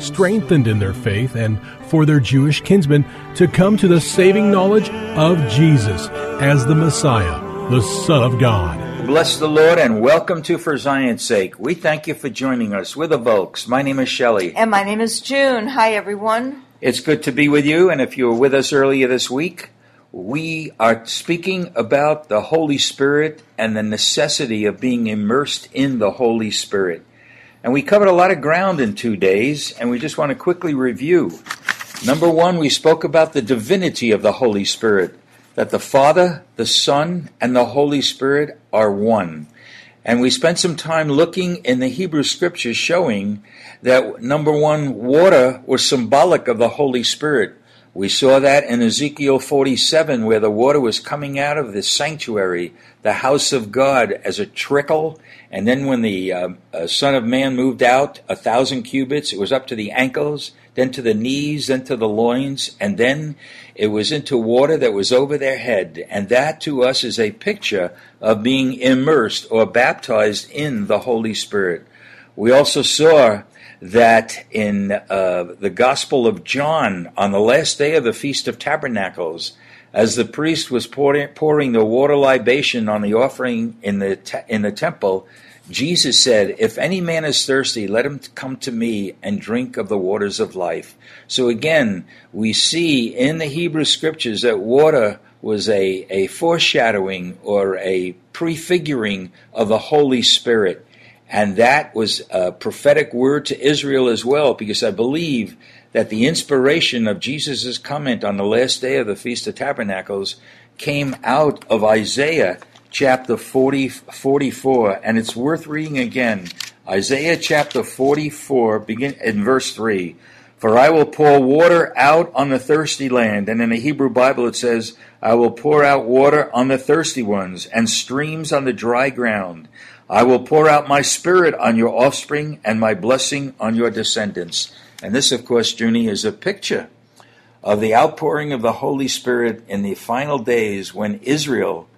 strengthened in their faith and for their Jewish kinsmen to come to the saving knowledge of Jesus as the Messiah, the Son of God. Bless the Lord and welcome to For Zion's Sake. We thank you for joining us. We're the Volks. My name is Shelley. And my name is June. Hi, everyone. It's good to be with you. And if you were with us earlier this week, we are speaking about the Holy Spirit and the necessity of being immersed in the Holy Spirit. And we covered a lot of ground in two days, and we just want to quickly review. Number one, we spoke about the divinity of the Holy Spirit, that the Father, the Son, and the Holy Spirit are one. And we spent some time looking in the Hebrew scriptures showing that number one, water was symbolic of the Holy Spirit. We saw that in Ezekiel 47, where the water was coming out of the sanctuary, the house of God, as a trickle and then when the uh, uh, Son of Man moved out a thousand cubits, it was up to the ankles, then to the knees, then to the loins, and then it was into water that was over their head. And that to us is a picture of being immersed or baptized in the Holy Spirit. We also saw that in uh, the Gospel of John, on the last day of the Feast of Tabernacles, as the priest was pouring, pouring the water libation on the offering in the, te- in the temple, Jesus said, If any man is thirsty, let him come to me and drink of the waters of life. So again, we see in the Hebrew scriptures that water was a, a foreshadowing or a prefiguring of the Holy Spirit. And that was a prophetic word to Israel as well, because I believe that the inspiration of Jesus' comment on the last day of the Feast of Tabernacles came out of Isaiah chapter 40, 44, and it's worth reading again. Isaiah chapter 44, begin in verse 3. For I will pour water out on the thirsty land. And in the Hebrew Bible it says, I will pour out water on the thirsty ones, and streams on the dry ground. I will pour out my spirit on your offspring, and my blessing on your descendants. And this, of course, Junie, is a picture of the outpouring of the Holy Spirit in the final days when Israel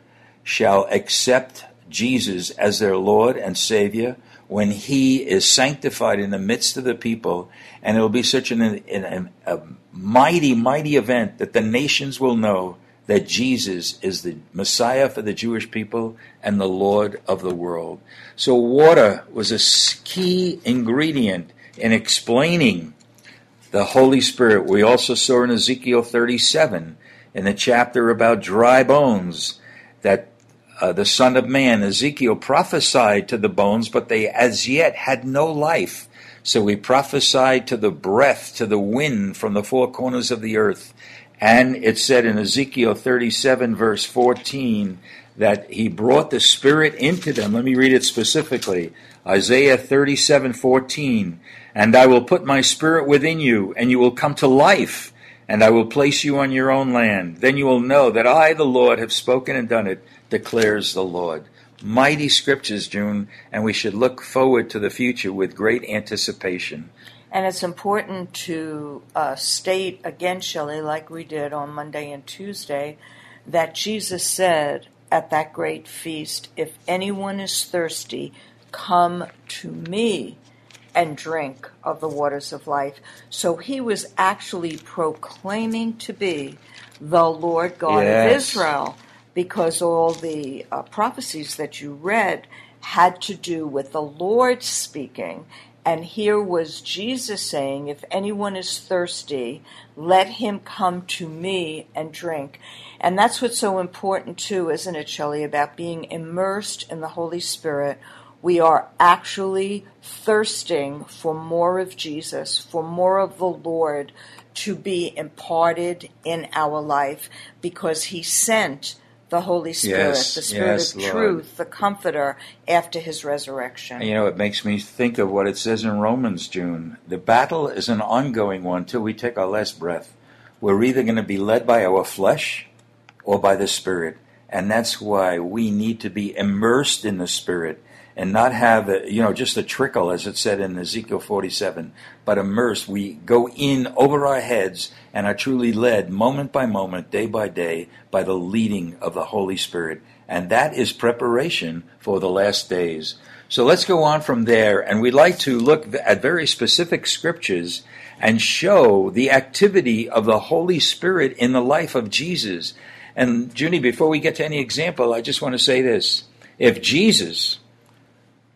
shall accept Jesus as their Lord and Savior, when He is sanctified in the midst of the people. And it will be such an, an, a mighty, mighty event that the nations will know that Jesus is the Messiah for the Jewish people and the Lord of the world. So, water was a key ingredient in explaining the Holy Spirit. We also saw in Ezekiel 37, in the chapter about dry bones, that uh, the Son of Man, Ezekiel, prophesied to the bones, but they as yet had no life. So he prophesied to the breath, to the wind from the four corners of the earth. And it said in Ezekiel 37, verse 14, that he brought the Spirit into them. Let me read it specifically. Isaiah 37, 14. And I will put my Spirit within you, and you will come to life, and I will place you on your own land. Then you will know that I, the Lord, have spoken and done it, declares the Lord. Mighty scriptures, June, and we should look forward to the future with great anticipation. And it's important to uh, state again, Shelley, like we did on Monday and Tuesday, that Jesus said at that great feast, If anyone is thirsty, come to me and drink of the waters of life. So he was actually proclaiming to be the Lord God yes. of Israel because all the uh, prophecies that you read had to do with the Lord speaking And here was Jesus saying, If anyone is thirsty, let him come to me and drink. And that's what's so important, too, isn't it, Shelley, about being immersed in the Holy Spirit. We are actually thirsting for more of Jesus, for more of the Lord to be imparted in our life because he sent the Holy Spirit, Yes, the Spirit yes, of Lord. truth, the Comforter, after his resurrection. You know, it makes me think of what it says in Romans, June. The battle is an ongoing one till we take our last breath. We're either going to be led by our flesh or by the Spirit. And that's why we need to be immersed in the Spirit and not have, a, you know, just a trickle, as it said in Ezekiel 47, but immersed. We go in over our heads and are truly led moment by moment, day by day, by the leading of the Holy Spirit. And that is preparation for the last days. So let's go on from there, and we'd like to look at very specific scriptures and show the activity of the Holy Spirit in the life of Jesus. And Junie, before we get to any example, I just want to say this. If Jesus,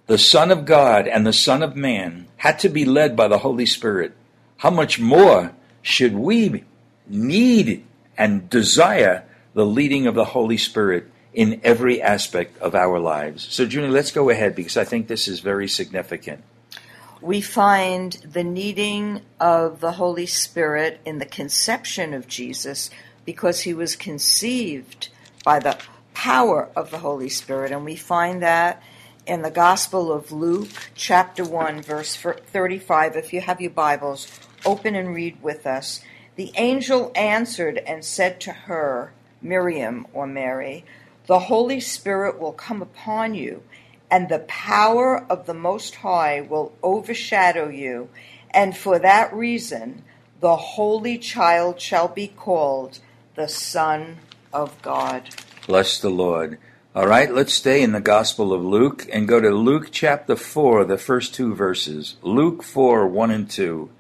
the Son of God and the Son of Man, had to be led by the Holy Spirit, how much more should we need and desire the leading of the Holy Spirit in every aspect of our lives? So, Junie, let's go ahead because I think this is very significant. we find the needing of the Holy Spirit in the conception of Jesus because he was conceived by the power of the Holy Spirit. And we find that in the Gospel of Luke, chapter 1, verse 35. If you have your Bibles, open and read with us. The angel answered and said to her, Miriam or Mary, The Holy Spirit will come upon you and the power of the Most High will overshadow you, and for that reason the Holy Child shall be called the Son of God. Bless the Lord. All right, let's stay in the Gospel of Luke and go to Luke chapter 4, the first two verses. Luke 4, 1 and 2.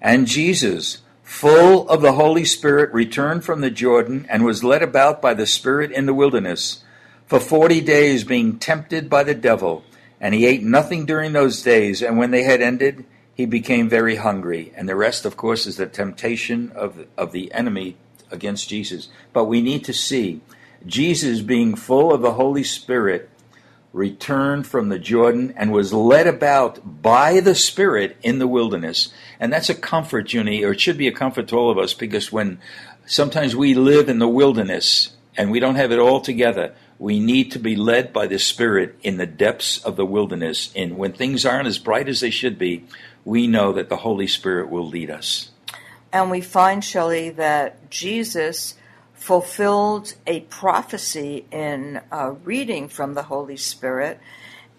And Jesus, full of the Holy Spirit, returned from the Jordan and was led about by the Spirit in the wilderness for forty days, being tempted by the devil. And he ate nothing during those days, and when they had ended, he became very hungry. And the rest, of course, is the temptation of, of the enemy against Jesus. But we need to see Jesus, being full of the Holy Spirit, returned from the Jordan and was led about by the Spirit in the wilderness. And that's a comfort, Junie, or it should be a comfort to all of us, because when sometimes we live in the wilderness and we don't have it all together, we need to be led by the Spirit in the depths of the wilderness. And when things aren't as bright as they should be, we know that the Holy Spirit will lead us. And we find, Shelley, that Jesus fulfilled a prophecy in uh, reading from the Holy Spirit.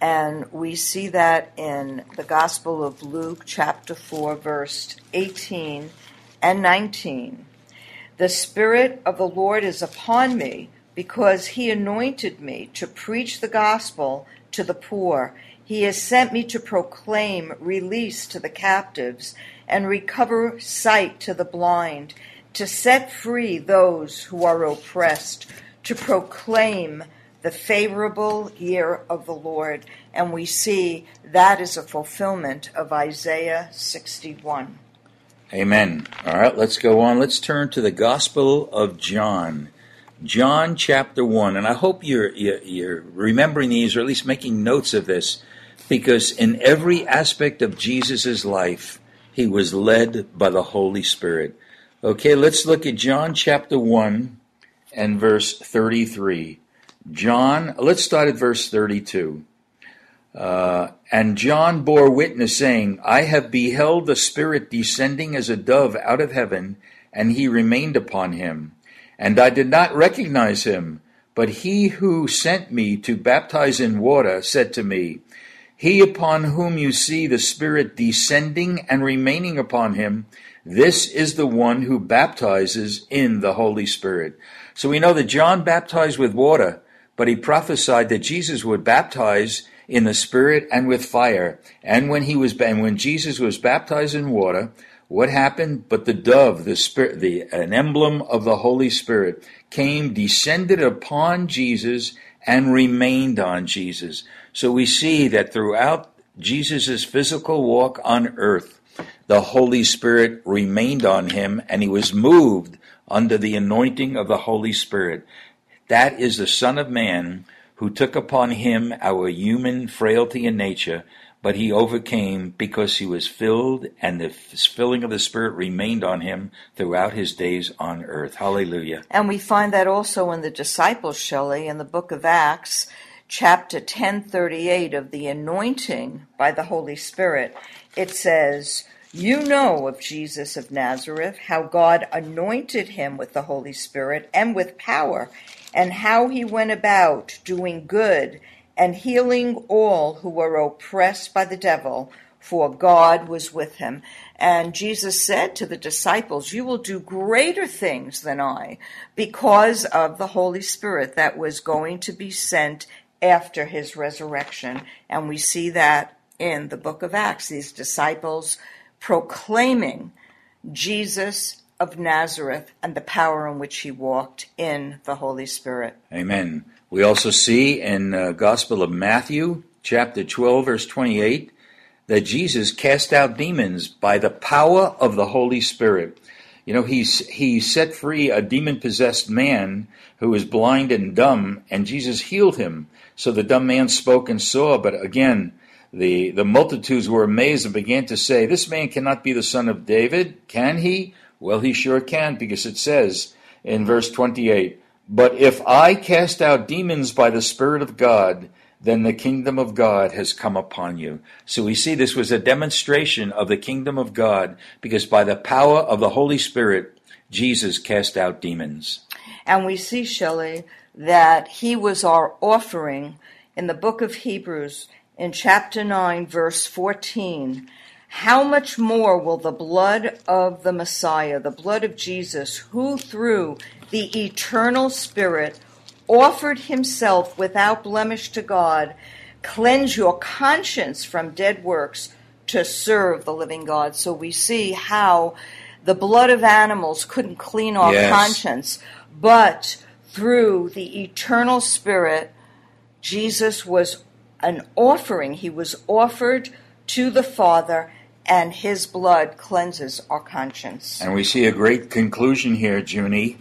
And we see that in the Gospel of Luke, chapter 4, verse 18 and 19. The Spirit of the Lord is upon me because he anointed me to preach the gospel to the poor. He has sent me to proclaim release to the captives and recover sight to the blind, to set free those who are oppressed, to proclaim the favorable year of the Lord. And we see that is a fulfillment of Isaiah 61. Amen. All right, let's go on. Let's turn to the Gospel of John. John chapter 1. And I hope you're, you're, remembering these or at least making notes of this because in every aspect of Jesus' life, he was led by the Holy Spirit. Okay, let's look at John chapter 1 and verse 33. John, let's start at verse 32. Uh, and John bore witness, saying, I have beheld the Spirit descending as a dove out of heaven, and he remained upon him. And I did not recognize him, but he who sent me to baptize in water said to me, He upon whom you see the Spirit descending and remaining upon him, this is the one who baptizes in the Holy Spirit. So we know that John baptized with water, but he prophesied that Jesus would baptize in the Spirit and with fire. And when he was, and when Jesus was baptized in water, what happened? But the dove, the spirit, the an emblem of the Holy Spirit, came, descended upon Jesus, and remained on Jesus. So we see that throughout Jesus' physical walk on earth, the Holy Spirit remained on him and he was moved under the anointing of the Holy Spirit. That is the Son of Man who took upon him our human frailty and nature, but he overcame because he was filled and the filling of the Spirit remained on him throughout his days on earth. Hallelujah. And we find that also in the disciples, Shelley, in the book of Acts, chapter 1038 of the anointing by the Holy Spirit. It says, You know of Jesus of Nazareth, how God anointed him with the Holy Spirit and with power, and how he went about doing good and healing all who were oppressed by the devil, for God was with him. And Jesus said to the disciples, You will do greater things than I, because of the Holy Spirit that was going to be sent after his resurrection. And we see that in the book of Acts, these disciples proclaiming Jesus of Nazareth and the power in which he walked in the Holy Spirit. Amen. We also see in the Gospel of Matthew, chapter 12, verse 28, that Jesus cast out demons by the power of the Holy Spirit. You know, he's, he set free a demon possessed man who was blind and dumb, and Jesus healed him. So the dumb man spoke and saw, but again, the, the multitudes were amazed and began to say, This man cannot be the son of David, can he? Well, he sure can, because it says in verse 28 But if I cast out demons by the Spirit of God, then the kingdom of God has come upon you. So we see this was a demonstration of the kingdom of God because by the power of the Holy Spirit, Jesus cast out demons. And we see, Shelley, that he was our offering in the book of Hebrews in chapter 9, verse 14. How much more will the blood of the Messiah, the blood of Jesus, who through the eternal Spirit offered himself without blemish to God, cleanse your conscience from dead works to serve the living God. So we see how the blood of animals couldn't clean our Yes. conscience, but through the eternal Spirit, Jesus was an offering. He was offered to the Father, and his blood cleanses our conscience. And we see a great conclusion here, Junie,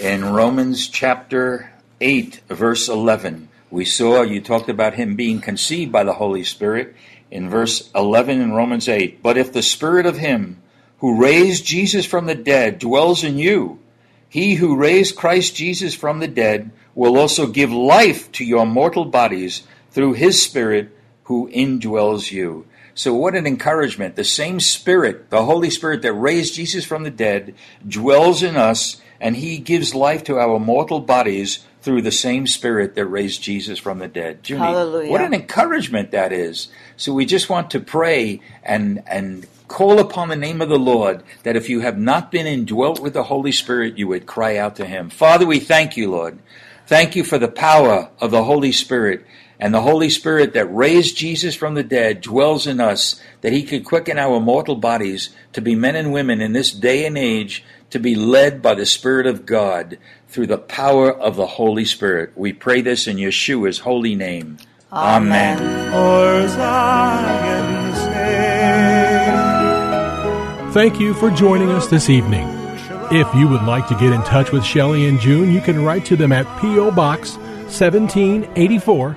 in Romans chapter 8, verse 11. We saw, you talked about him being conceived by the Holy Spirit in verse 11 in Romans 8. But if the Spirit of him who raised Jesus from the dead dwells in you, he who raised Christ Jesus from the dead will also give life to your mortal bodies through his Spirit who indwells you. So, what an encouragement. The same Spirit, the Holy Spirit that raised Jesus from the dead, dwells in us, and he gives life to our mortal bodies through the same Spirit that raised Jesus from the dead. Junie, Hallelujah. What an encouragement that is. So, we just want to pray and, and call upon the name of the Lord that if you have not been indwelt with the Holy Spirit, you would cry out to him. Father, we thank you, Lord. Thank you for the power of the Holy Spirit. And the Holy Spirit that raised Jesus from the dead dwells in us, that he could quicken our mortal bodies to be men and women in this day and age, to be led by the Spirit of God through the power of the Holy Spirit. We pray this in Yeshua's holy name. Amen. For Zion's sake. Thank you for joining us this evening. If you would like to get in touch with Shelley and June, you can write to them at P.O. Box 1784,